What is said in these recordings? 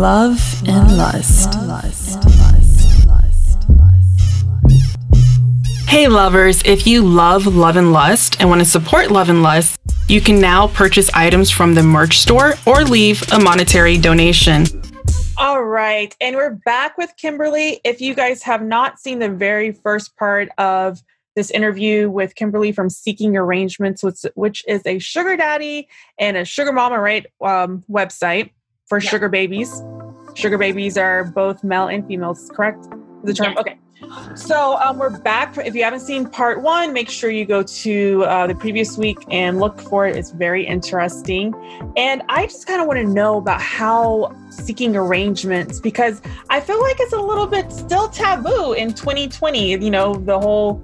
Love and lust. Hey lovers, if you love Love and Lust and want to support Love and Lust, you can now purchase items from the merch store or leave a monetary donation. All right. And we're back with Kimberly. If you guys have not seen the very first part of this interview with Kimberly from Seeking Arrangements, which, which is a sugar daddy and a sugar mama, right? Um, website for yeah. sugar babies. Sugar babies are both male and females, correct? The term. Yes. Okay. So um, we're back. If you haven't seen part one, make sure you go to uh, the previous week and look for it. It's very interesting. And I just kind of want to know about how seeking arrangements because I feel like it's a little bit still taboo in 2020. You know, the whole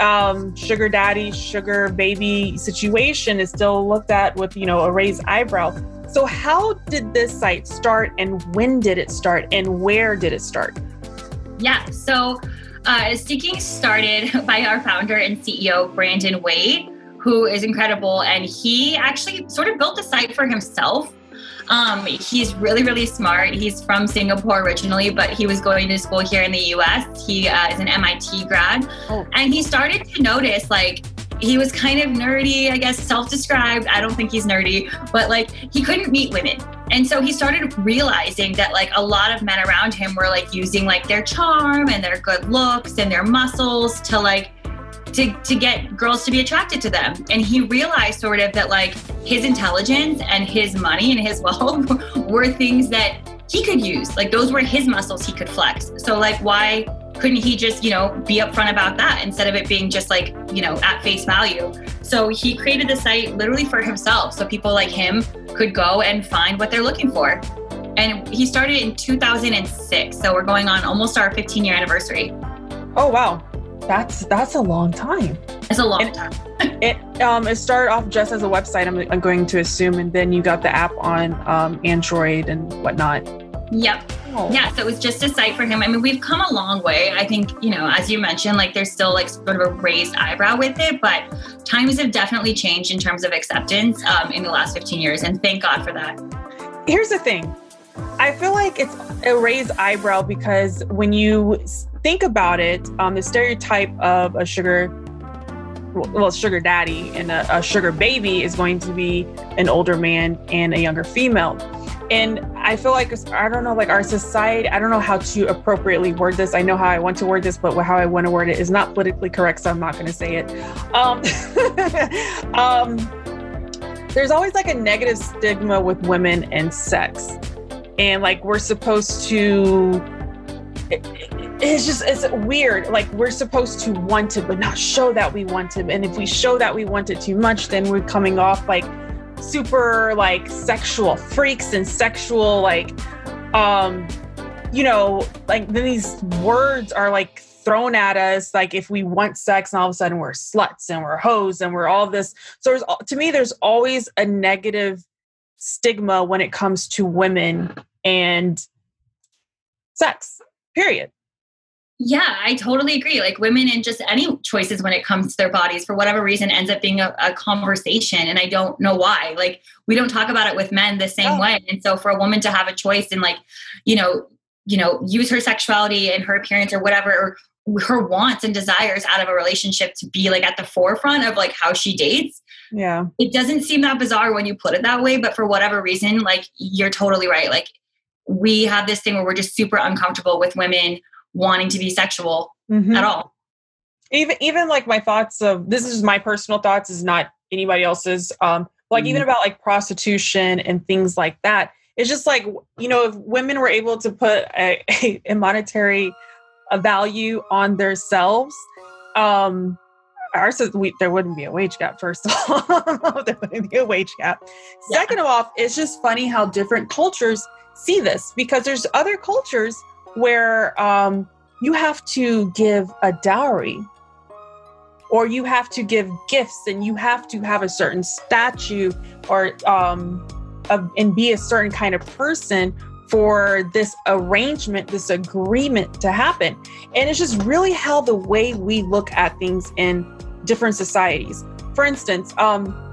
um, sugar daddy, sugar baby situation is still looked at with, you know, a raised eyebrow. So, how did this site start and when did it start and where did it start? Yeah, so uh, Seeking started by our founder and CEO, Brandon Wade, who is incredible. And he actually sort of built the site for himself. Um, he's really, really smart. He's from Singapore originally, but he was going to school here in the US. He uh, is an MIT grad. Oh. And he started to notice like he was kind of nerdy, I guess, self described. I don't think he's nerdy, but like he couldn't meet women. And so he started realizing that like a lot of men around him were like using like their charm and their good looks and their muscles to like to, to get girls to be attracted to them. And he realized sort of that like his intelligence and his money and his wealth were things that he could use. Like those were his muscles he could flex. So like why couldn't he just, you know, be upfront about that instead of it being just like, you know, at face value? So he created the site literally for himself so people like him could go and find what they're looking for. And he started in 2006. So we're going on almost our 15 year anniversary. Oh, wow. That's that's a long time. It's a long time. it um it started off just as a website. I'm, I'm going to assume, and then you got the app on um, Android and whatnot. Yep. Oh. Yeah, so it was just a site for him. I mean, we've come a long way. I think, you know, as you mentioned, like there's still like sort of a raised eyebrow with it, but times have definitely changed in terms of acceptance um, in the last 15 years. And thank God for that. Here's the thing I feel like it's a raised eyebrow because when you think about it, um, the stereotype of a sugar well, sugar daddy and a, a, sugar baby is going to be an older man and a younger female. And I feel like, I don't know, like our society, I don't know how to appropriately word this. I know how I want to word this, but how I want to word it is not politically correct, so I'm not going to say it. Um, um, there's always like a negative stigma with women and sex. And like we're supposed to, it, it's just it's weird like we're supposed to want it but not show that we want it and if we show that we want it too much then we're coming off like super like sexual freaks and sexual like um you know like then these words are like thrown at us like if we want sex and all of a sudden we're sluts and we're hoes and we're all this. So there's to me there's always a negative stigma when it comes to women and sex period yeah, I totally agree. Like women and just any choices when it comes to their bodies, for whatever reason, ends up being a, a conversation. And I don't know why. Like we don't talk about it with men the same oh. way. And so for a woman to have a choice and like, you know, you know, use her sexuality and her appearance or whatever, or her wants and desires out of a relationship to be like at the forefront of like how she dates. Yeah. It doesn't seem that bizarre when you put it that way, but for whatever reason, like you're totally right. Like we have this thing where we're just super uncomfortable with women wanting to be sexual mm-hmm. at all. Even even like my thoughts of this is my personal thoughts is not anybody else's. Um, like mm-hmm. even about like prostitution and things like that. It's just like you know if women were able to put a, a monetary a value on themselves, um, ours is we, there wouldn't be a wage gap. First of all, there wouldn't be a wage gap. Yeah. Second of all, it's just funny how different cultures see this because there's other cultures where um, you have to give a dowry or you have to give gifts and you have to have a certain statue or um, a, and be a certain kind of person for this arrangement, this agreement to happen. And it's just really how the way we look at things in different societies. For instance, um,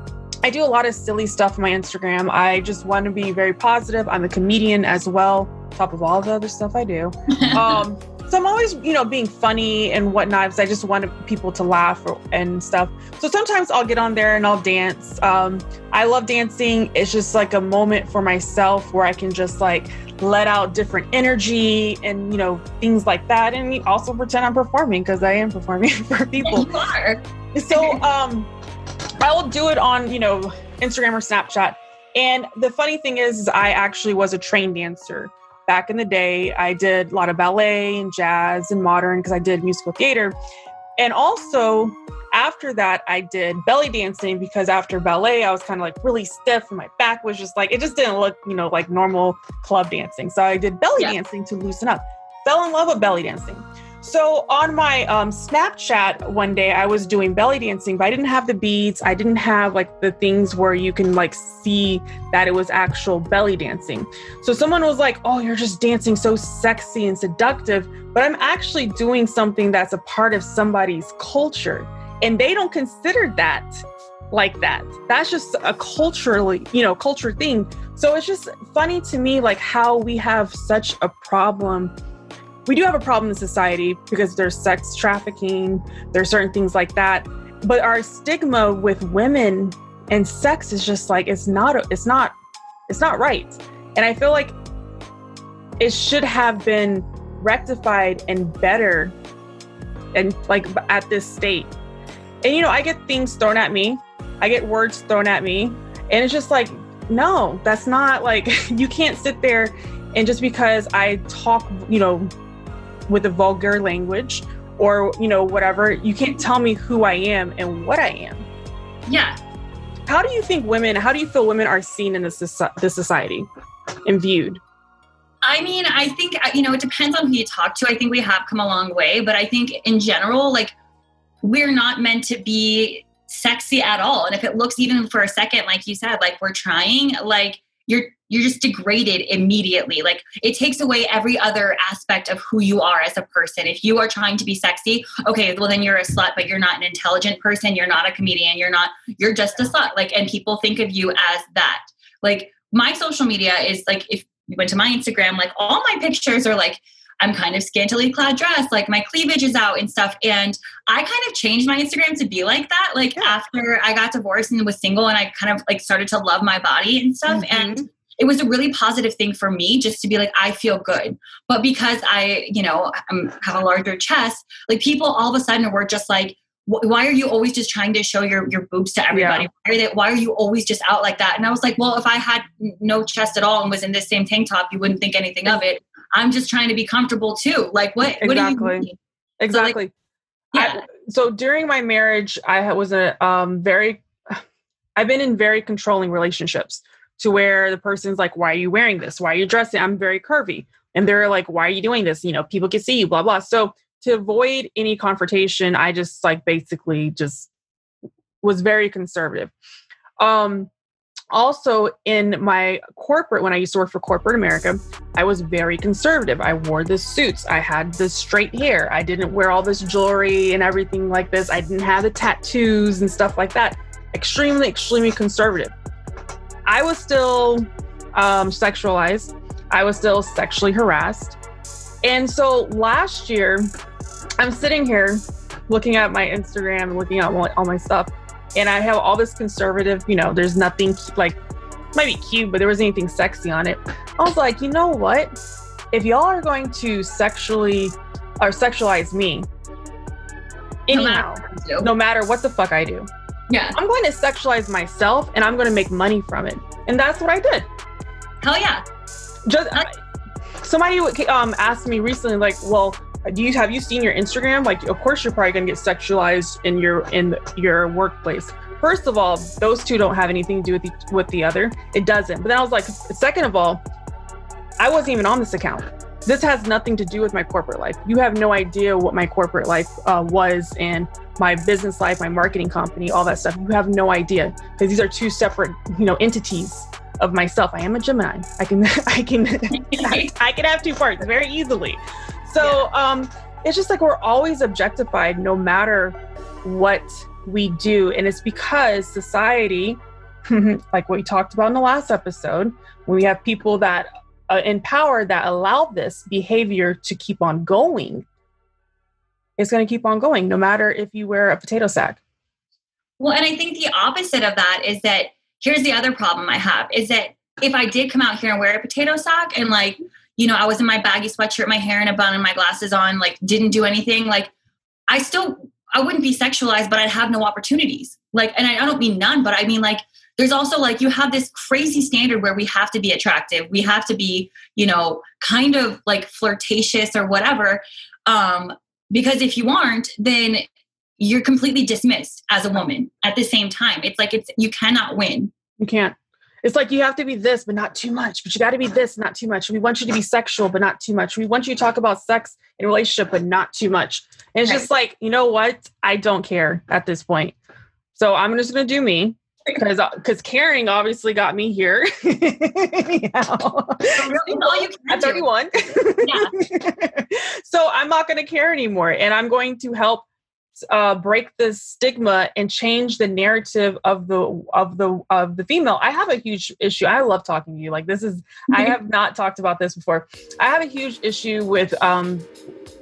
I do a lot of silly stuff on my Instagram. I just want to be very positive. I'm a comedian as well, top of all the other stuff I do. Um, so I'm always, you know, being funny and whatnot because I just want people to laugh or, and stuff. So sometimes I'll get on there and I'll dance. Um, I love dancing. It's just like a moment for myself where I can just like let out different energy and you know things like that, and also pretend I'm performing because I am performing for people. You are. So um, I will do it on you know Instagram or Snapchat. And the funny thing is, is I actually was a trained dancer back in the day, I did a lot of ballet and jazz and modern because I did musical theater. And also, after that, I did belly dancing because after ballet, I was kind of like really stiff and my back was just like, it just didn't look, you know, like normal club dancing. So I did belly yeah. dancing to loosen up. Fell in love with belly dancing. So on my um, Snapchat one day, I was doing belly dancing, but I didn't have the beads. I didn't have like the things where you can like see that it was actual belly dancing. So someone was like, "Oh, you're just dancing so sexy and seductive," but I'm actually doing something that's a part of somebody's culture, and they don't consider that like that. That's just a culturally, you know, culture thing. So it's just funny to me, like how we have such a problem we do have a problem in society because there's sex trafficking, there's certain things like that. But our stigma with women and sex is just like it's not it's not it's not right. And I feel like it should have been rectified and better and like at this state. And you know, I get things thrown at me. I get words thrown at me. And it's just like, no, that's not like you can't sit there and just because I talk, you know, with a vulgar language or you know whatever you can't tell me who i am and what i am yeah how do you think women how do you feel women are seen in this, this society and viewed I mean, I think, uh, you know, it depends on who you talk to. I think we have come a long way, but I think in general, like, we're not meant to be sexy at all. And if it looks even for a second, like you said, like we're trying, like, you're you're just degraded immediately. Like it takes away every other aspect of who you are as a person. If you are trying to be sexy, okay, well then you're a slut, but you're not an intelligent person, you're not a comedian, you're not you're just a slut. Like and people think of you as that. Like my social media is like if you went to my Instagram, like all my pictures are like I'm kind of scantily clad dressed, like my cleavage is out and stuff. And I kind of changed my Instagram to be like that. Like yeah. after I got divorced and was single and I kind of like started to love my body and stuff. Mm-hmm. And it was a really positive thing for me just to be like i feel good but because i you know I'm, have a larger chest like people all of a sudden were just like why are you always just trying to show your, your boobs to everybody? Yeah. Why, are they, why are you always just out like that? And I was like, well, if I had no chest at all and was in this same tank top, you wouldn't think anything of it. I'm just trying to be comfortable too. Like what? Exactly. What do you Exactly. So, like, yeah. I, so during my marriage, I was a um, very, I've been in very controlling relationships to where the person's like, why are you wearing this? Why are you dressing? I'm very curvy. And they're like, why are you doing this? You know, people can see you, blah, blah. So to avoid any confrontation, I just like basically just was very conservative. Um, also in my corporate when i used to work for corporate america i was very conservative i wore the suits i had the straight hair i didn't wear all this jewelry and everything like this i didn't have the tattoos and stuff like that extremely extremely conservative I was still um, sexualized. I was still sexually harassed. And so last year, I'm sitting here looking at my Instagram and looking at all my stuff. And I have all this conservative, you know, there's nothing like, might be cute, but there wasn't anything sexy on it. I was like, you know what? If y'all are going to sexually or sexualize me, anyhow, no matter, no matter what the fuck I do, yeah. I'm going to sexualize myself and I'm going to make money from it. And that's what I did. Hell yeah. Just somebody um, asked me recently, like, well, do you have you seen your Instagram? Like, of course you're probably gonna get sexualized in your in your workplace. First of all, those two don't have anything to do with the, with the other. It doesn't. But then I was like, second of all, I wasn't even on this account. This has nothing to do with my corporate life. You have no idea what my corporate life uh, was and my business life, my marketing company, all that stuff. You have no idea because these are two separate, you know, entities of myself. I am a Gemini. I can, I can, I, can have two parts very easily. So yeah. um, it's just like we're always objectified, no matter what we do, and it's because society like what we talked about in the last episode, when we have people that uh, in power that allow this behavior to keep on going, it's going to keep on going, no matter if you wear a potato sack. Well, and I think the opposite of that is that here's the other problem I have is that if I did come out here and wear a potato sack and like, you know, I was in my baggy sweatshirt, my hair in a bun, and my glasses on, like didn't do anything, like I still I wouldn't be sexualized, but I'd have no opportunities. Like, and I, I don't mean none, but I mean like there's also like you have this crazy standard where we have to be attractive, we have to be, you know, kind of like flirtatious or whatever. Um, because if you aren't, then you're completely dismissed as a woman at the same time. It's like it's you cannot win. You can't. It's like you have to be this, but not too much. But you got to be this, not too much. We want you to be sexual, but not too much. We want you to talk about sex and relationship, but not too much. And it's just like, you know what? I don't care at this point. So I'm just going to do me because because uh, caring obviously got me here. yeah. At 31. Yeah. so I'm not going to care anymore, and I'm going to help uh, break the stigma and change the narrative of the of the of the female. I have a huge issue. I love talking to you. Like this is I have not talked about this before. I have a huge issue with um,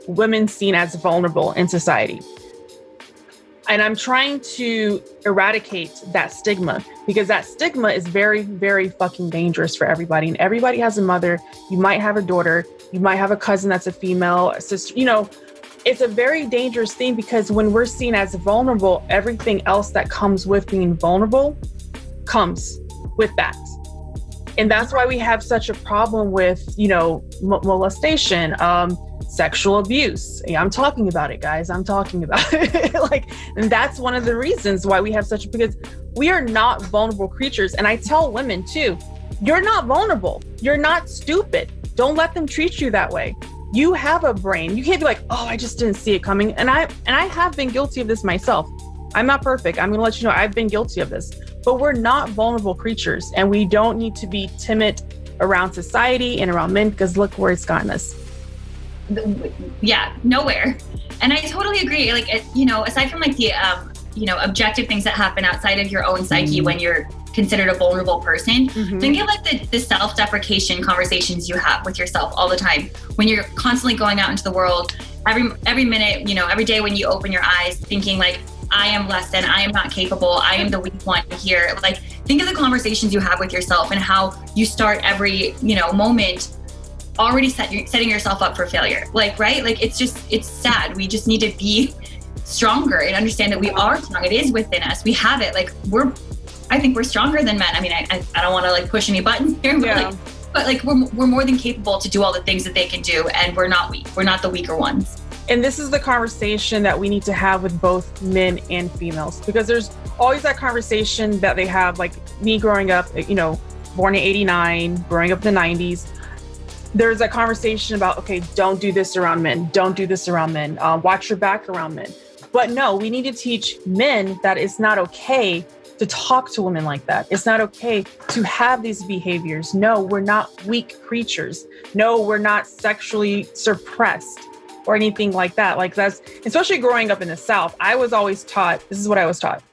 women seen as vulnerable in society. And I'm trying to eradicate that stigma because that stigma is very, very fucking dangerous for everybody. And everybody has a mother. You might have a daughter. You might have a cousin that's a female, a sister, you know, it's a very dangerous thing because when we're seen as vulnerable, everything else that comes with being vulnerable comes with that. And that's why we have such a problem with, you know, molestation, um, sexual abuse. Yeah, I'm talking about it, guys. I'm talking about it. like, and that's one of the reasons why we have such because we are not vulnerable creatures. And I tell women too, you're not vulnerable. You're not stupid. Don't let them treat you that way you have a brain. You can't be like, oh, I just didn't see it coming. And I and I have been guilty of this myself. I'm not perfect. I'm gonna let you know I've been guilty of this. But we're not vulnerable creatures and we don't need to be timid around society and around men because look where it's gotten us. Yeah, nowhere. And I totally agree. Like, it, you know, aside from like the, um, you know, objective things that happen outside of your own psyche mm. when you're considered a vulnerable person. Mm-hmm. Think of like the, the self deprecation conversations you have with yourself all the time when you're constantly going out into the world. Every every minute, you know, every day when you open your eyes, thinking like, I am less than, I am not capable, I am the weak one here. Like, think of the conversations you have with yourself and how you start every, you know, moment already set, setting yourself up for failure. Like, right? Like, it's just, it's sad. We just need to be stronger and understand that we are strong. It is within us. We have it. Like, we're I think we're stronger than men. I mean, I, I, I don't want to like push any buttons here, but yeah. like, but like we're, we're more than capable to do all the things that they can do and we're not weak. We're not the weaker ones. And this is the conversation that we need to have with both men and females because there's always that conversation that they have, like me growing up, you know, born in 89, growing up in the 90s. There's a conversation about, okay, don't do this around men, don't do this around men, uh, watch your back around men. But no, we need to teach men that it's not okay to talk to women like that. It's not okay to have these behaviors. No, we're not weak creatures. No, we're not sexually suppressed or anything like that. Like that's especially growing up in the South, I was always taught this is what I was taught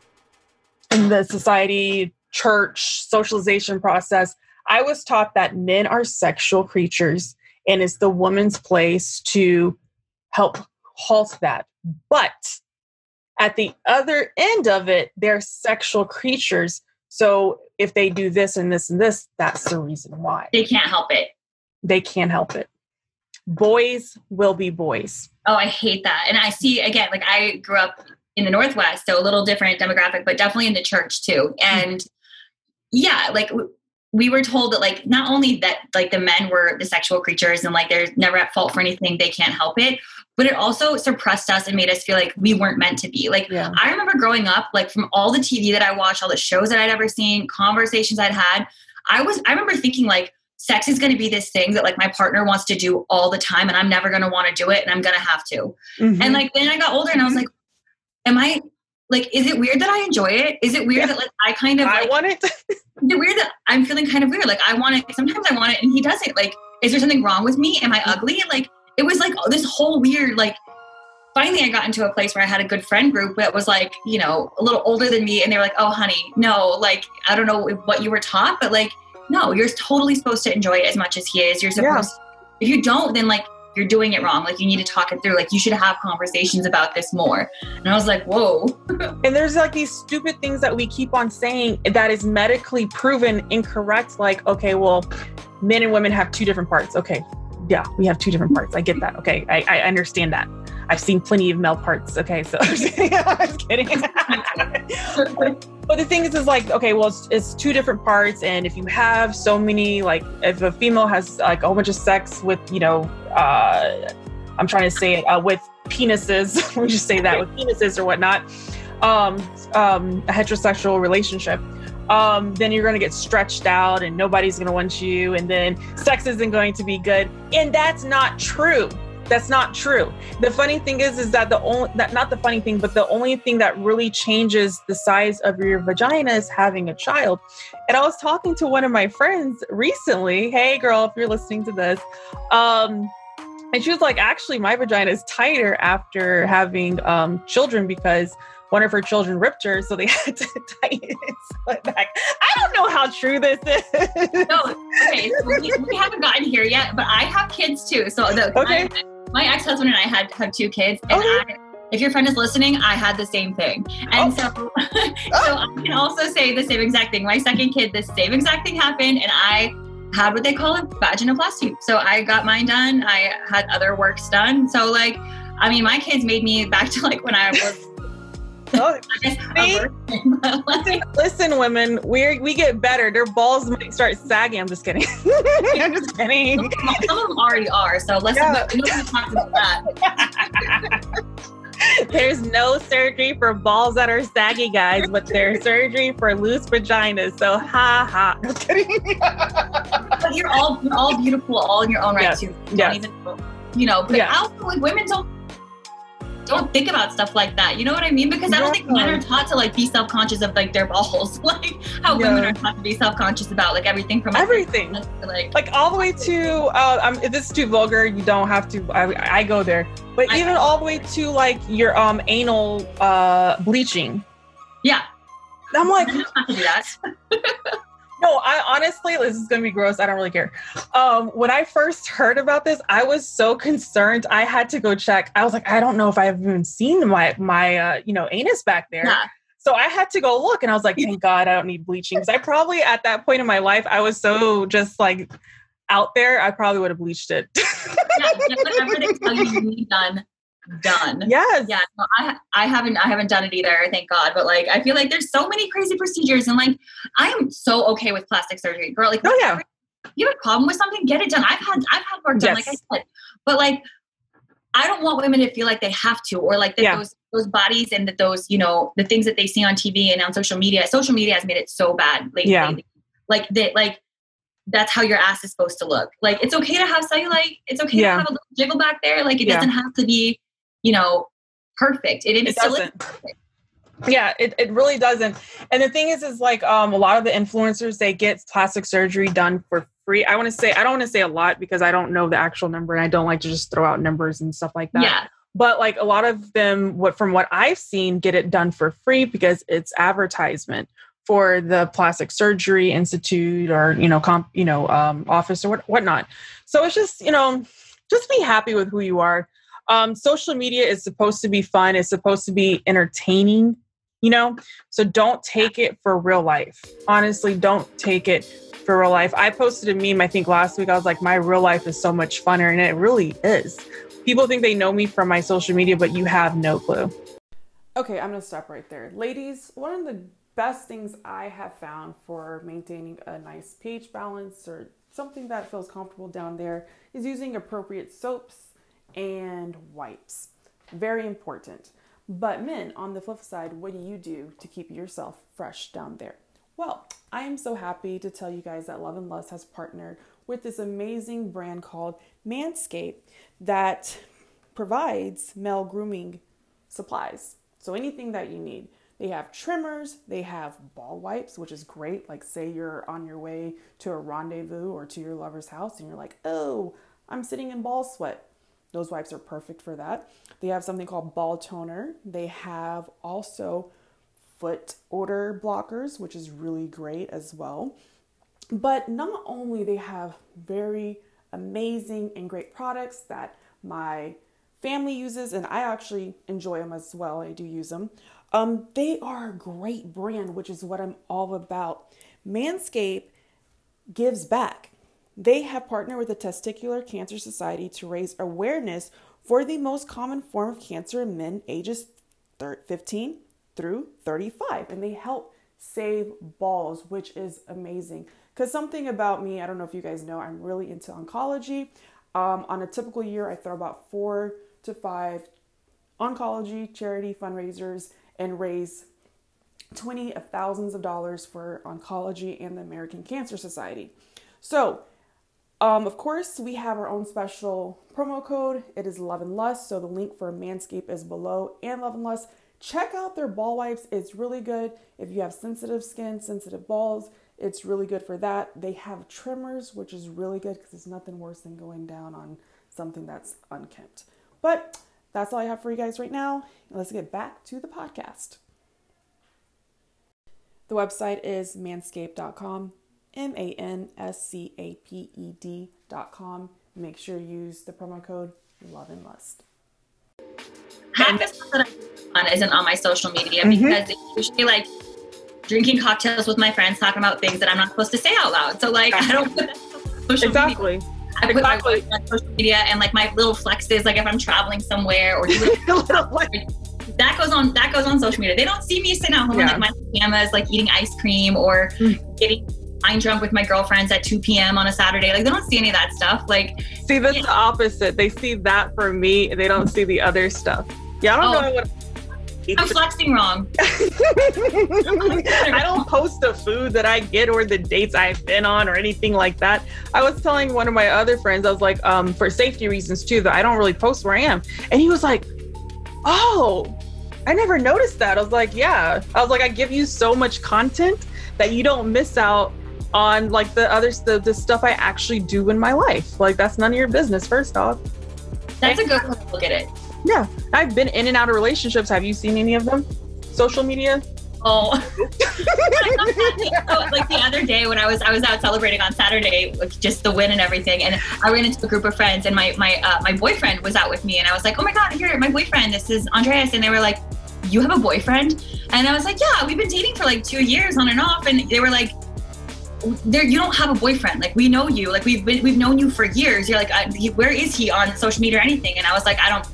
in the society, church, socialization process. I was taught that men are sexual creatures and it's the woman's place to help halt that. But at the other end of it, they're sexual creatures. So if they do this and this and this, that's the reason why. They can't help it. They can't help it. Boys will be boys. Oh, I hate that. And I see again, like I grew up in the Northwest, so a little different demographic, but definitely in the church too. Hmm. And yeah, like we were told that like not only that like the men were the sexual creatures and like they're never at fault for anything, they can't help it, but it also suppressed us and made us feel like we weren't meant to be. Like yeah. I remember growing up, like from all the TV that I watched, all the shows that I'd ever seen, conversations I'd had, I was I remember thinking like sex is going to be this thing that like my partner wants to do all the time and I'm never going to want to do it and I'm going to have to. Mm-hmm. And like then I got older and I was like am I like is it weird that I enjoy it? Is it weird yeah. that like I kind of like, I want it? is it weird that I'm feeling kind of weird? Like I want it sometimes I want it and he doesn't. Like is there something wrong with me? Am I ugly? Like it was like this whole weird like finally I got into a place where I had a good friend group that was like, you know, a little older than me. And they were like, oh, honey, no, like, I don't know what you were taught, but like, no, you're totally supposed to enjoy it as much as he is. You're supposed, yeah. if you don't, then like, you're doing it wrong. Like you need to talk it through. Like you should have conversations about this more. And I was like, whoa. and there's like these stupid things that we keep on saying that is medically proven incorrect. Like, okay, well, men and women have two different parts. Okay. Yeah, we have two different parts. I get that. Okay. I, I understand that. I've seen plenty of male parts. Okay, so I'm kidding. but the thing is, is like, okay, well, it's, it's, two different parts, and if you have so many, like, if a female has like a whole bunch of sex with, you know, uh, I'm trying to say it uh, with penises, we just say that with penises or whatnot, um, um, a heterosexual relationship. Um, then you're going to get stretched out and nobody's going to want you and then sex isn't going to be good and that's not true that's not true. The funny thing is, is that the only that not the funny thing, but the only thing that really changes the size of your vagina is having a child. And I was talking to one of my friends recently. Hey, girl, if you're listening to this, um, and she was like, actually, my vagina is tighter after having um, children because one of her children ripped her, so they had to tighten it back. I don't know how true this is. No, okay, so we, we, haven't gotten here yet, but I have kids too. So the, okay. I, my ex-husband and I had have two kids, and okay. I, if your friend is listening, I had the same thing, and oh. so so I can also say the same exact thing. My second kid, the same exact thing happened, and I had what they call a vaginoplasty. So I got mine done. I had other works done. So like, I mean, my kids made me back to like when I was Oh, listen, listen, women, we we get better. Their balls might start sagging. I'm just kidding. I'm just kidding. Some of them already are. So let's yeah. talk about that. There's no surgery for balls that are saggy, guys, but there's surgery for loose vaginas. So ha ha. I'm kidding. but you're all you're all beautiful, all in your own right yes. too. Yeah. Even you know, but yes. also like women don't don't think about stuff like that. You know what I mean? Because I don't think men are taught to like be self conscious of like their balls, like how yeah. women are taught to be self conscious about like everything from everything, like like all the way to uh, um, if this is too vulgar, you don't have to. I, I go there, but I, even all the way to like your um anal uh bleaching. Yeah, I'm like, have to do that. No, I honestly, this is gonna be gross. I don't really care. Um, when I first heard about this, I was so concerned. I had to go check. I was like, I don't know if I've even seen my my uh, you know anus back there. Yeah. So I had to go look, and I was like, thank God I don't need bleaching because I probably at that point in my life I was so just like out there. I probably would have bleached it. yeah, whatever they tell you you need done, done. Yes. Yeah. No, I I haven't I haven't done it either, thank God. But like I feel like there's so many crazy procedures and like I'm so okay with plastic surgery. Girl, like oh, yeah. you have a problem with something, get it done. I've had I've had work done, yes. like I said. But like I don't want women to feel like they have to or like that yeah. those those bodies and that those, you know, the things that they see on TV and on social media. Social media has made it so bad lately. Yeah. Like that like that's how your ass is supposed to look. Like it's okay to have cellulite. It's okay yeah. to have a little jiggle back there. Like it doesn't have to be you know, perfect. It, it still doesn't. perfect. Yeah, it, it really doesn't. And the thing is, is like um, a lot of the influencers, they get plastic surgery done for free. I want to say, I don't want to say a lot because I don't know the actual number and I don't like to just throw out numbers and stuff like that. Yeah. But like a lot of them, what from what I've seen, get it done for free because it's advertisement for the plastic surgery institute or you know comp you know um, office or what whatnot. So it's just you know just be happy with who you are um, social media is supposed to be fun. It's supposed to be entertaining you know? So don't take it for real life. Honestly don't take it for real life. I posted a meme i think last week. I was like my real life is so much funner and it really is. People think they know me from my social media but you have no clue. Okay i'm gonna stop right there. Ladies one of the best things i have found for maintaining a nice pH balance or something that feels comfortable down there is using appropriate soaps and wipes. Very important. But men, on the flip side, what do you do to keep yourself fresh down there? Well, I am so happy to tell you guys that Love and Lust has partnered with this amazing brand called Manscaped that provides male grooming supplies. So anything that you need. They have trimmers, they have ball wipes, which is great. Like, say you're on your way to a rendezvous or to your lover's house and you're like, oh, I'm sitting in ball sweat Those wipes are perfect for that. They have something called ball toner. They have also foot odor blockers, which is really great as well. But not only they have very amazing and great products that my family uses and I actually enjoy them as well. I do use them. Um, they are a great brand, which is what I'm all about. Manscaped gives back. They have partnered with the Testicular Cancer Society to raise awareness for the most common form of cancer in men ages 15 through 35. And they help save balls, which is amazing. Because something about me, I don't know if you guys know, I'm really into oncology. Um, on a typical year, I throw about four to five oncology charity fundraisers and raise 20 of thousands of dollars for oncology and the American Cancer Society. So, um, of course, we have our own special promo code. It is Love and Lust. So the link for Manscaped is below and Love and Lust. Check out their ball wipes. It's really good. If you have sensitive skin, sensitive balls, it's really good for that. They have trimmers, which is really good because there's nothing worse than going down on something that's unkempt. But that's all I have for you guys right now. Let's get back to the podcast. The website is manscaped.com, M A N S C A P E D.com. Make sure you use the promo code Love and Lust. Half the stuff that I'm on isn't on my social media mm-hmm. because it's usually like drinking cocktails with my friends, talking about things that I'm not supposed to say out loud. So like I don't put that social exactly. Media. I put exactly. my on social media and like my little flexes, like if I'm traveling somewhere or doing that goes on that goes on social media. They don't see me sitting at home yeah. in like my pajamas, like eating ice cream or mm. getting wine drunk with my girlfriends at 2 p.m. on a Saturday. Like they don't see any of that stuff. Like see, that's the opposite. They see that for me, they don't see the other stuff. Yeah, I don't oh. know what I'm flexing wrong. I don't post the food that I get or the dates I've been on or anything like that. I was telling one of my other friends, I was like, um, for safety reasons too, that I don't really post where I am. And he was like, Oh, I never noticed that. I was like, Yeah. I was like, I give you so much content that you don't miss out on like the other the, the stuff I actually do in my life. Like that's none of your business, first off. That's a good look at it. Yeah, I've been in and out of relationships. Have you seen any of them? Social media? Oh, like the other day when I was I was out celebrating on Saturday, with just the win and everything, and I ran into a group of friends, and my my uh, my boyfriend was out with me, and I was like, oh my god, here, my boyfriend, this is Andreas, and they were like, you have a boyfriend, and I was like, yeah, we've been dating for like two years on and off, and they were like, there you don't have a boyfriend like we know you like we've been we've known you for years you're like where is he on social media or anything and i was like i don't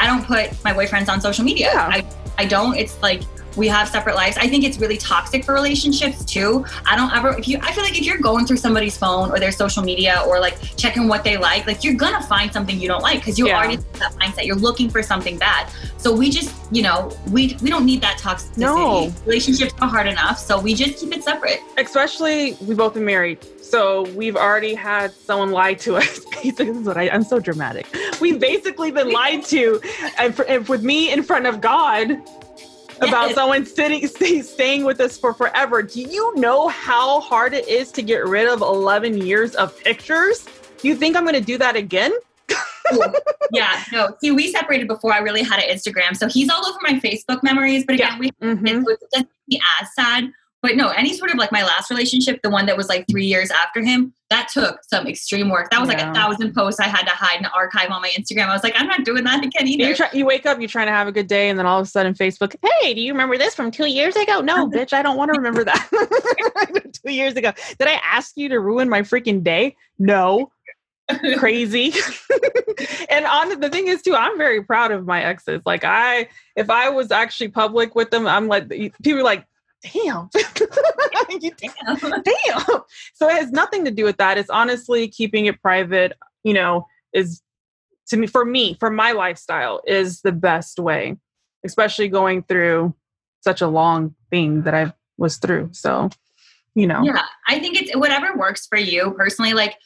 I don't put my boyfriends on social media. Yeah. I, I don't. It's like we have separate lives. I think it's really toxic for relationships too. I don't ever if you I feel like if you're going through somebody's phone or their social media or like checking what they like, like you're gonna find something you don't like because you yeah. already have that mindset. You're looking for something bad. So we just, you know, we we don't need that toxicity. No. Relationships are hard enough. So we just keep it separate. Especially we both been married. So we've already had someone lie to us. This is what I, am so dramatic. We've basically been lied to, and, for, and with me in front of God about someone sitting stay, staying with us for forever. Do you know how hard it is to get rid of 11 years of pictures? Do you think I'm going to do that again? yeah, no. See, we separated before I really had an Instagram, so he's all over my Facebook memories. But again, yeah. we mm-hmm. it doesn't be as sad. But no, any sort of like my last relationship, the one that was like three years after him, that took some extreme work. That was yeah. like a thousand posts I had to hide and archive on my Instagram. I was like, I'm not doing that again either. You, try, you wake up, you're trying to have a good day, and then all of a sudden, Facebook, hey, do you remember this from two years ago? No, bitch, I don't want to remember that. two years ago. Did I ask you to ruin my freaking day? No. crazy. and on the thing is too, I'm very proud of my exes. Like I, if I was actually public with them, I'm like people like, damn. you, damn. damn. So it has nothing to do with that. It's honestly keeping it private, you know, is to me, for me, for my lifestyle, is the best way, especially going through such a long thing that I was through. So, you know. Yeah, I think it's whatever works for you personally. Like,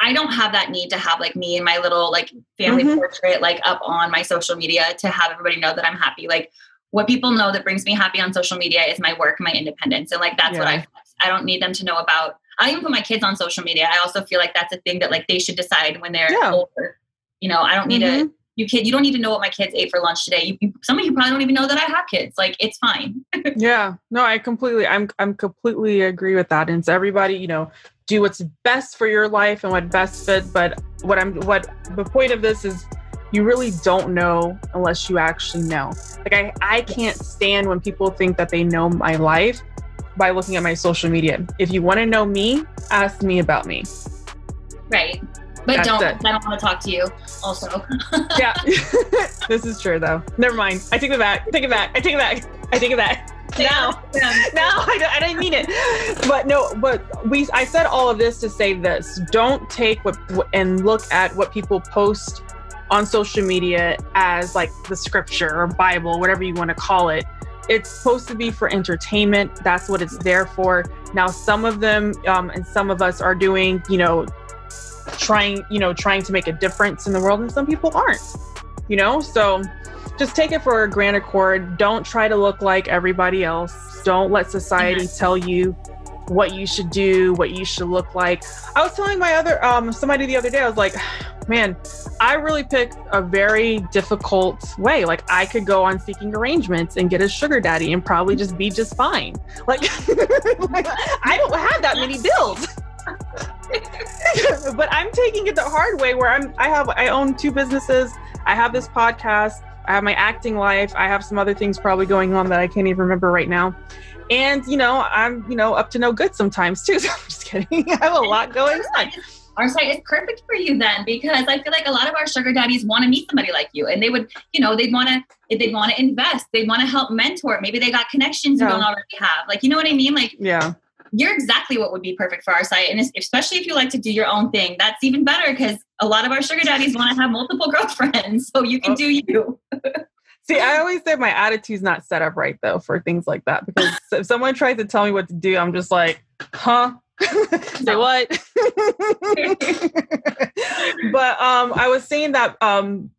I don't have that need to have like me and my little like family mm-hmm. portrait like up on my social media to have everybody know that I'm happy. Like what people know that brings me happy on social media is my work, my independence. And like that's yeah. what I I don't need them to know about. I even put my kids on social media. I also feel like that's a thing that like they should decide when they're yeah. older. You know, I don't need Mhm. to. You kid, you don't need to know what my kids ate for lunch today. You, you, some of you probably don't even know that I have kids. Like, it's fine. yeah no i completely i'm i'm completely agree with that and so everybody you know do what's best for your life and what best fit but what i'm what the point of this is you really don't know unless you actually know like i i can't stand when people think that they know my life by looking at my social media if you want to know me ask me about me Right. But That's don't. it. I don't want to talk to you. Also. yeah this is true though never mind i take it back take it back i take it back i take it back now Yeah. no, I, don't, I didn't mean it. But no, but we. I said all of this to say this: don't take what and look at what people post on social media as like the scripture or Bible, whatever you want to call it. It's supposed to be for entertainment. That's what it's there for. Now, some of them um, and some of us are doing, you know, trying, you know, trying to make a difference in the world, and some people aren't. You know, so just take it for a grand accord. Don't try to look like everybody else. Don't let society tell you what you should do, what you should look like. I was telling my other um somebody the other day, I was like, man, I really picked a very difficult way. Like I could go on seeking arrangements and get a sugar daddy and probably just be just fine. Like, like, I don't have that many bills. but I'm taking it the hard way where I'm I have I own two businesses. I have this podcast. I have my acting life. I have some other things probably going on that I can't even remember right now. And you know, I'm you know up to no good sometimes too. So I'm just kidding. I have a lot going on. Our site is perfect for you then because I feel like a lot of our sugar daddies want to meet somebody like you and they would, you know, they'd want to they'd want to invest, they'd want to help mentor. Maybe they got connections you don't already have. Like, you know what I mean? Like Yeah. you're exactly what would be perfect for our site. And especially if you like to do your own thing, that's even better because a lot of our sugar daddies want to have multiple girlfriends. So you can Oh. do you. See, I always say my attitude's not set up right though for things like that because if someone tries to tell me what to do, I'm just like, huh? Say what? but um, I was saying that um,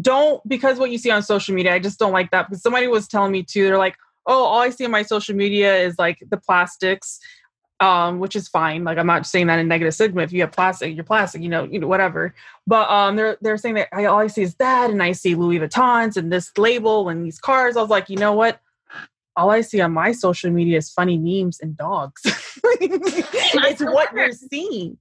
don't because what you see on social media, I just don't like that because somebody was telling me too. They're like, oh, all I see on my social media is like the plastics. Um, which is fine. Like I'm not saying that in negative stigma. If you have plastic, you're plastic, you know, you know, whatever. But um, they're they're saying that I all I see is that, and I see Louis Vuittons and this label and these cars. I was like, you know what? All I see on my social media is funny memes and dogs. it's what you're seeing,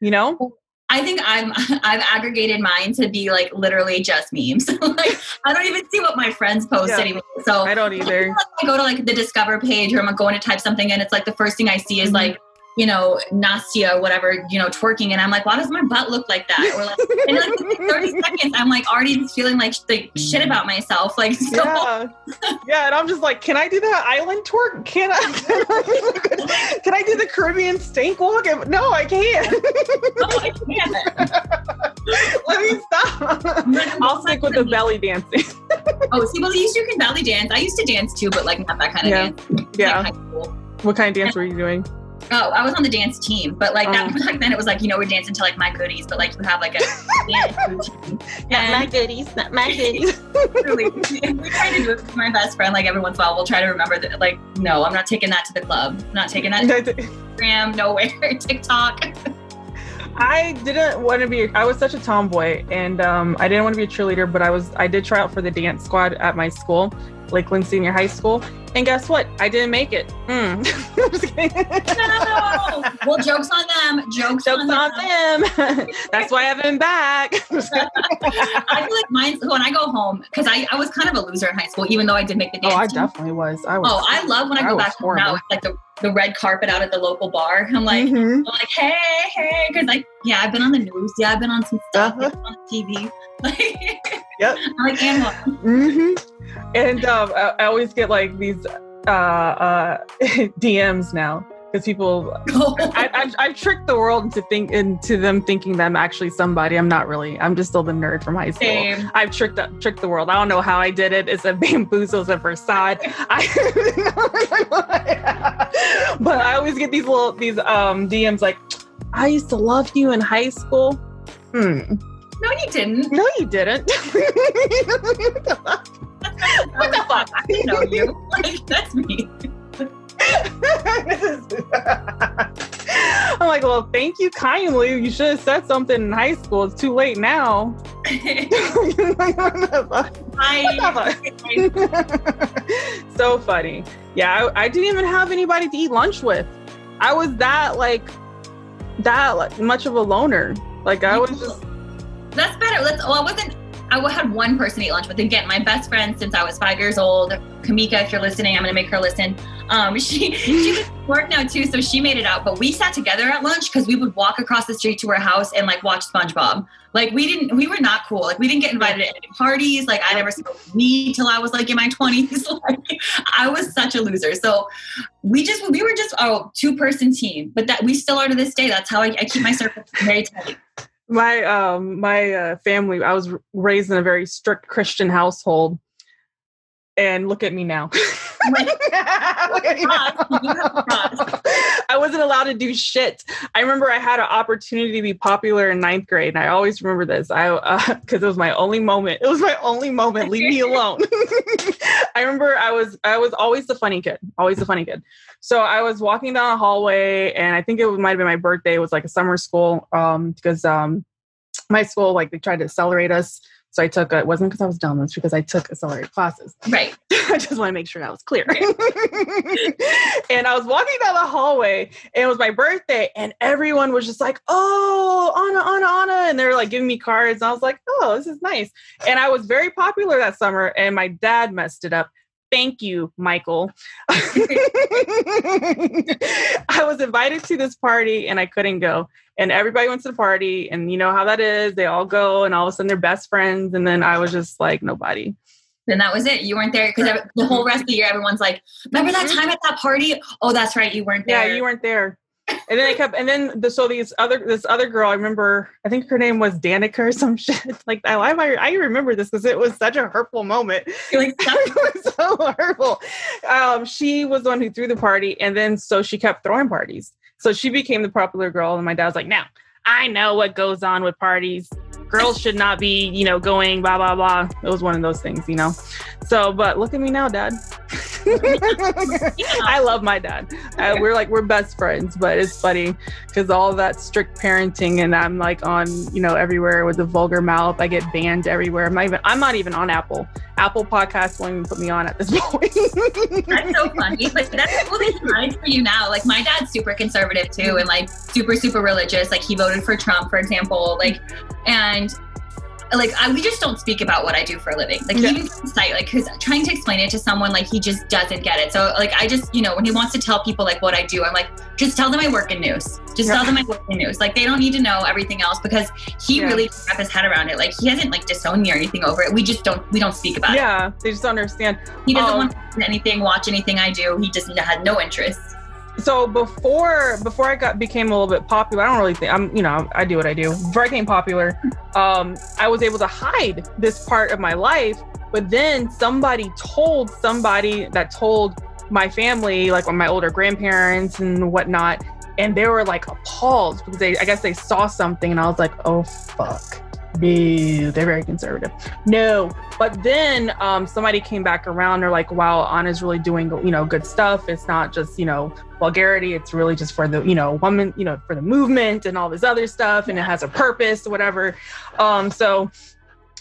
you know. I think I'm I've aggregated mine to be like literally just memes. like I don't even see what my friends post Yeah. anymore. So I don't either. I go to like the Discover page or I'm going to type something and it's like the first thing I see is Mhm. like, you know, Nastia, whatever, you know, twerking. And I'm like, why does my butt look like that? Or like, in like 30 seconds, I'm like already feeling like, like shit about myself. Like, so Yeah, yeah, and I'm just like, can I do that island twerk? Can I? can I do the Caribbean stank walk? No, I can't. oh, I can't. Let me stop. I'll stick with the belly dancing. Oh, see, well, at least you can belly dance. I used to dance too, but like not that kind of Yeah. dance. Like Yeah. high school. What kind of dance were you doing? Oh, I was on the dance team, but like that Oh. back then it was like, you know, we're dancing to like my goodies, but like you have like a dance routine. And goodies, not my goodies. really, we try to do it with my best friend like every once in a while. We'll try to remember that like, no, I'm not taking that to the club. I'm not taking that to Instagram, nowhere, TikTok. I didn't want to be. I was such a tomboy, and um, I didn't want to be a cheerleader. But I was. I did try out for the dance squad at my school, Lakeland Senior High School. And guess what? I didn't make it. Mm. I'm just kidding. No. well, jokes on them. Jokes, Jokes on on them. them. That's why I haven't been back. I feel like mine's when I go home because I, I was kind of a loser in high school, even though I did make the dance. oh, I team. definitely was. I was. Oh, I love when I I go was back home now. It's like the, the red carpet out at the local bar. I'm like, Mhm. I'm like, hey, hey, because like, yeah, I've been on the news. Yeah, I've been on some stuff Uh-huh. On TV. Like, Yep. I'm like, and what? hmm And um, I, I always get like these uh, uh, DMs now because people. I, I've, I've tricked the world into think into them thinking that I'm actually somebody. I'm not really. I'm just still the nerd from high school. Same. I've tricked tricked the world. I don't know how I did it. It's a bamboozle, it's a facade. I, but I always get these little these um DMs like, I used to love you in high school. Hmm. No, you didn't. No, you didn't. What the fuck? I didn't know you. Like, that's me. Oh like, well, thank you kindly. You should have said something in high school. It's too late now. so funny. Yeah, I, I, didn't even have anybody to eat lunch with. I was that like that like, much of a loner. Like I was just. That's better. Let's. Well, I wasn't. I had one person to eat lunch with. Again, my best friend since I was five years old, Kamika. If you're listening, I'm gonna make her listen. Um, she she was work now too, so she made it out. But we sat together at lunch because we would walk across the street to her house and like watch SpongeBob. Like we didn't, we were not cool. Like we didn't get invited to any parties. Like I never smoked weed till I was like in my 20s. like I was such a loser. So we just we were just a two person team, but that we still are to this day. That's how I, I keep my circle very tight my um my uh, family i was raised in a very strict christian household and look at me now I wasn't allowed to do shit. I remember I had an opportunity to be popular in ninth grade, and I always remember this. I because uh, it was my only moment. It was my only moment. Leave me alone. I remember I was I was always the funny kid, always the funny kid. So I was walking down a hallway, and I think it might have been my birthday. It was like a summer school, um, because um, my school like they tried to accelerate us so I took it wasn't because I was dumb, it's because I took accelerated classes. Right. I just want to make sure that was clear. and I was walking down the hallway and it was my birthday, and everyone was just like, Oh, Ana, Ana, Ana. And they were like giving me cards. And I was like, Oh, this is nice. And I was very popular that summer, and my dad messed it up. Thank you, Michael. I was invited to this party and I couldn't go. And everybody went to the party, and you know how that is. They all go, and all of a sudden they're best friends. And then I was just like, nobody. Then that was it. You weren't there because the whole rest of the year, everyone's like, "Remember that mm-hmm. time at that party? Oh, that's right, you weren't there." Yeah, you weren't there and then I kept, and then the, so these other, this other girl, I remember, I think her name was Danica or some shit. Like I, I, I remember this because it was such a hurtful moment. Like it was so hurtful. Um, she was the one who threw the party, and then so she kept throwing parties. So she became the popular girl, and my dad was like, "Now I know what goes on with parties. Girls should not be, you know, going blah blah blah." It was one of those things, you know. So, but look at me now, Dad. I love my dad. Uh, we're like we're best friends, but it's funny because all that strict parenting, and I'm like on you know everywhere with the vulgar mouth. I get banned everywhere. I'm not even. I'm not even on Apple. Apple Podcasts won't even put me on at this point. that's so funny, but that's really nice for you now. Like my dad's super conservative too, and like super super religious. Like he voted for Trump, for example. Like and like I, we just don't speak about what I do for a living. Like yeah. even site, like because trying to explain it to someone like he just doesn't get it. So like I just you know when he wants to tell people like what I do, I'm like just tell them I work in news. Just yeah. tell them I work in news. Like they don't need to know everything else because he yeah. really can wrap his head around it. Like he hasn't like disowned me or anything over it. We just don't we don't speak about yeah, it. Yeah, they just don't understand. He doesn't um, want anything, watch anything I do. He just had no interest so before before I got became a little bit popular, I don't really think I'm you know I do what I do. Before I became popular, um, I was able to hide this part of my life. But then somebody told somebody that told my family, like my older grandparents and whatnot, and they were like appalled because they I guess they saw something, and I was like, oh fuck. No, they're very conservative. No, but then um, somebody came back around. They're like, "Wow, Ana's really doing you know good stuff. It's not just you know vulgarity. It's really just for the you know woman you know for the movement and all this other stuff, and it has a purpose, whatever." Um, so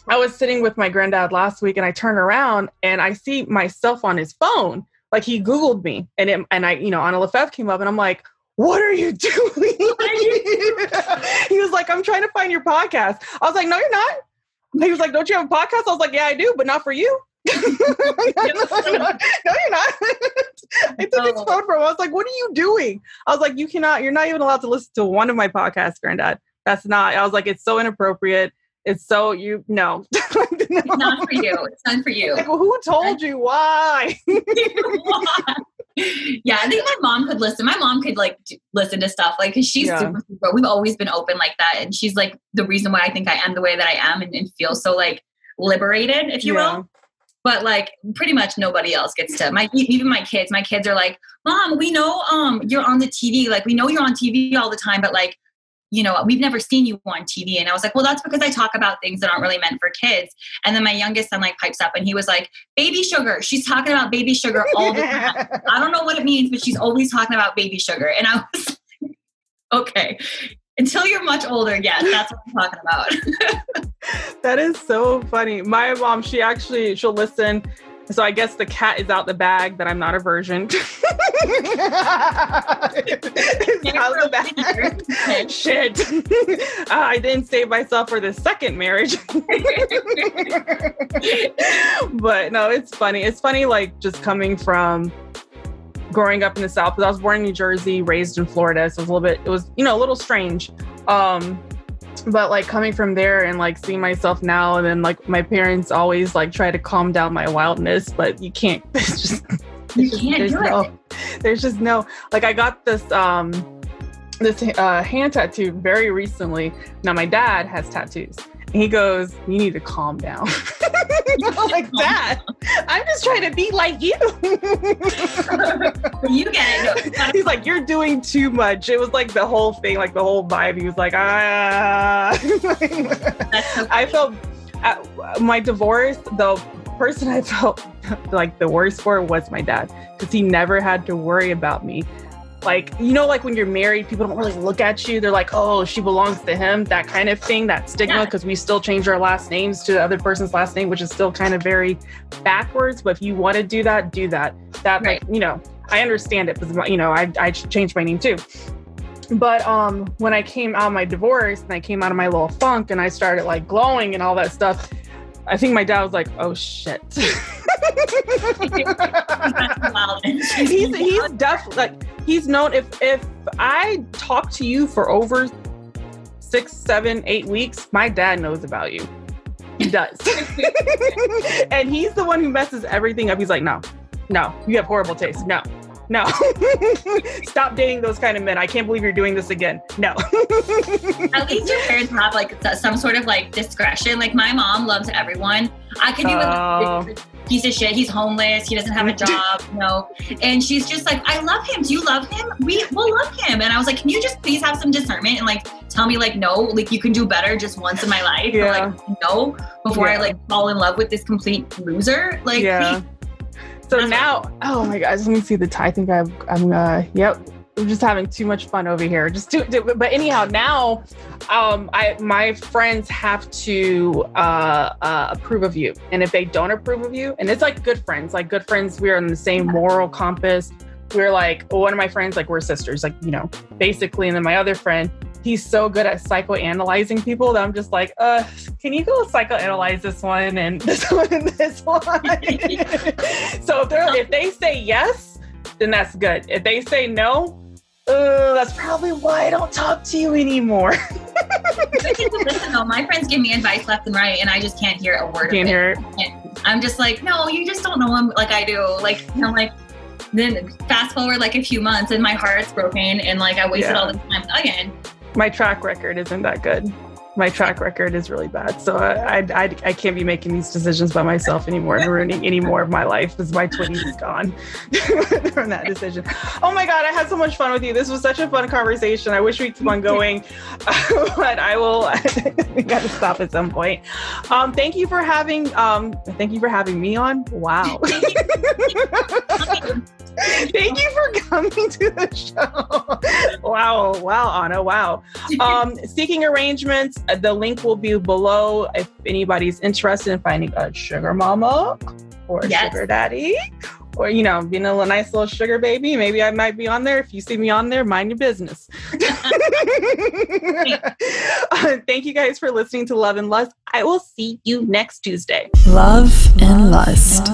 I was sitting with my granddad last week, and I turn around and I see myself on his phone. Like he Googled me, and it, and I you know Ana Lefebvre came up, and I'm like, what are you doing? he was like, I'm trying to find your podcast. I was like, no, you're not. He was like, don't you have a podcast? I was like, yeah, I do, but not for you. no, you're not. I took his oh. phone from him. I was like, what are you doing? I was like, you cannot, you're not even allowed to listen to one of my podcasts, granddad. That's not, I was like, it's so inappropriate. It's so you no. no. It's not for you. It's not for you. Like, well, who told you why? why? Yeah, I think my mom could listen. My mom could like listen to stuff like because she's yeah. super, super. We've always been open like that, and she's like the reason why I think I am the way that I am and, and feel so like liberated, if you yeah. will. But like pretty much nobody else gets to my even my kids. My kids are like, "Mom, we know um you're on the TV. Like we know you're on TV all the time, but like you know, we've never seen you on TV. And I was like, well, that's because I talk about things that aren't really meant for kids. And then my youngest son like pipes up and he was like, baby sugar. She's talking about baby sugar all the time. I don't know what it means, but she's always talking about baby sugar. And I was okay. Until you're much older, yes, that's what I'm talking about. that is so funny. My mom, she actually she'll listen. So I guess the cat is out the bag that I'm not a virgin. out the bag. Shit. Uh, I didn't save myself for the second marriage. but no, it's funny. It's funny, like just coming from growing up in the South. Because I was born in New Jersey, raised in Florida, so it was a little bit. It was you know a little strange. Um, but like coming from there and like seeing myself now and then like my parents always like try to calm down my wildness but you can't it's just you can't there's do no it. there's just no like i got this um this uh, hand tattoo very recently now my dad has tattoos he goes you need to calm down. Like that i'm just trying to be like you. You get it. he's like you're doing too much. It was like the whole thing like the whole vibe. He was like ah. So I felt at my divorce, the person I felt like the worst for was my dad because he never had to worry about me. Like, you know, like when you're married, people don't really look at you. They're like, oh, she belongs to him, that kind of thing, that stigma, Yeah. because we still change our last names to the other person's last name, which is still kind of very backwards. But if you want to do that, do that. That, Right. like, you know, I understand it because, you know, I, I changed my name too but um when i came out of my divorce and i came out of my little funk and i started like glowing and all that stuff i think my dad was like oh shit. He's he's definitely like he's known if if i talk to you for over six seven eight weeks my dad knows about you. He does. And he's the one who messes everything up. He's like no no you have horrible taste. No no stop dating those kind of men i can't believe you're doing this again no At least your parents have like some sort of like discretion. Like my mom loves everyone. I could with Oh. a piece of shit. He's homeless. He doesn't have a job. You know, and she's just like, I love him. Do you love him? We will love him. And I was like, Can you just please have some discernment and like tell me like no, like you can do better just once in my life. Or, Yeah. like no, before I like fall in love with this complete loser. Like yeah. please. So That's now, oh my gosh, let me see the. T- I think I'm. I'm. Uh, yep. We're just having too much fun over here. Just do. do but anyhow, now, um, I my friends have to uh, uh, approve of you, and if they don't approve of you, and it's like good friends, like good friends, we're on the same moral compass. We're like one of my friends, like we're sisters, like you know, basically. And then my other friend, he's so good at psychoanalyzing people that I'm just like, uh, can you go psychoanalyze this one and this one and this one? so if they if they say yes, then that's good. If they say no, uh, that's probably why I don't talk to you anymore. Good thing to listen though. My friends give me advice left and right, and I just can't hear a word. Can't of it. hear it. I'm just like, no, you just don't know him like I do. Like I'm like, then fast forward like a few months, and my heart's broken, and like I wasted Yeah. all this time again. My track record isn't that good. My track record is really bad, so I, I, I, can't be making these decisions by myself anymore and ruining any more of my life because my twenties is gone from that decision. Oh my god, I had so much fun with you. This was such a fun conversation. I wish we keep on going, but I will. we got to stop at some point. Um, thank you for having. Um, thank you for having me on. Wow. Thank you for coming to the show. wow, wow, Ana, wow. Um, seeking arrangements, uh, the link will be below if anybody's interested in finding a sugar mama or a Yes. sugar daddy. Or you know, being a little nice little sugar baby, maybe I might be on there. If you see me on there, mind your business. Uh, thank you guys for listening to Love and Lust. I will see you next Tuesday. Love and lust.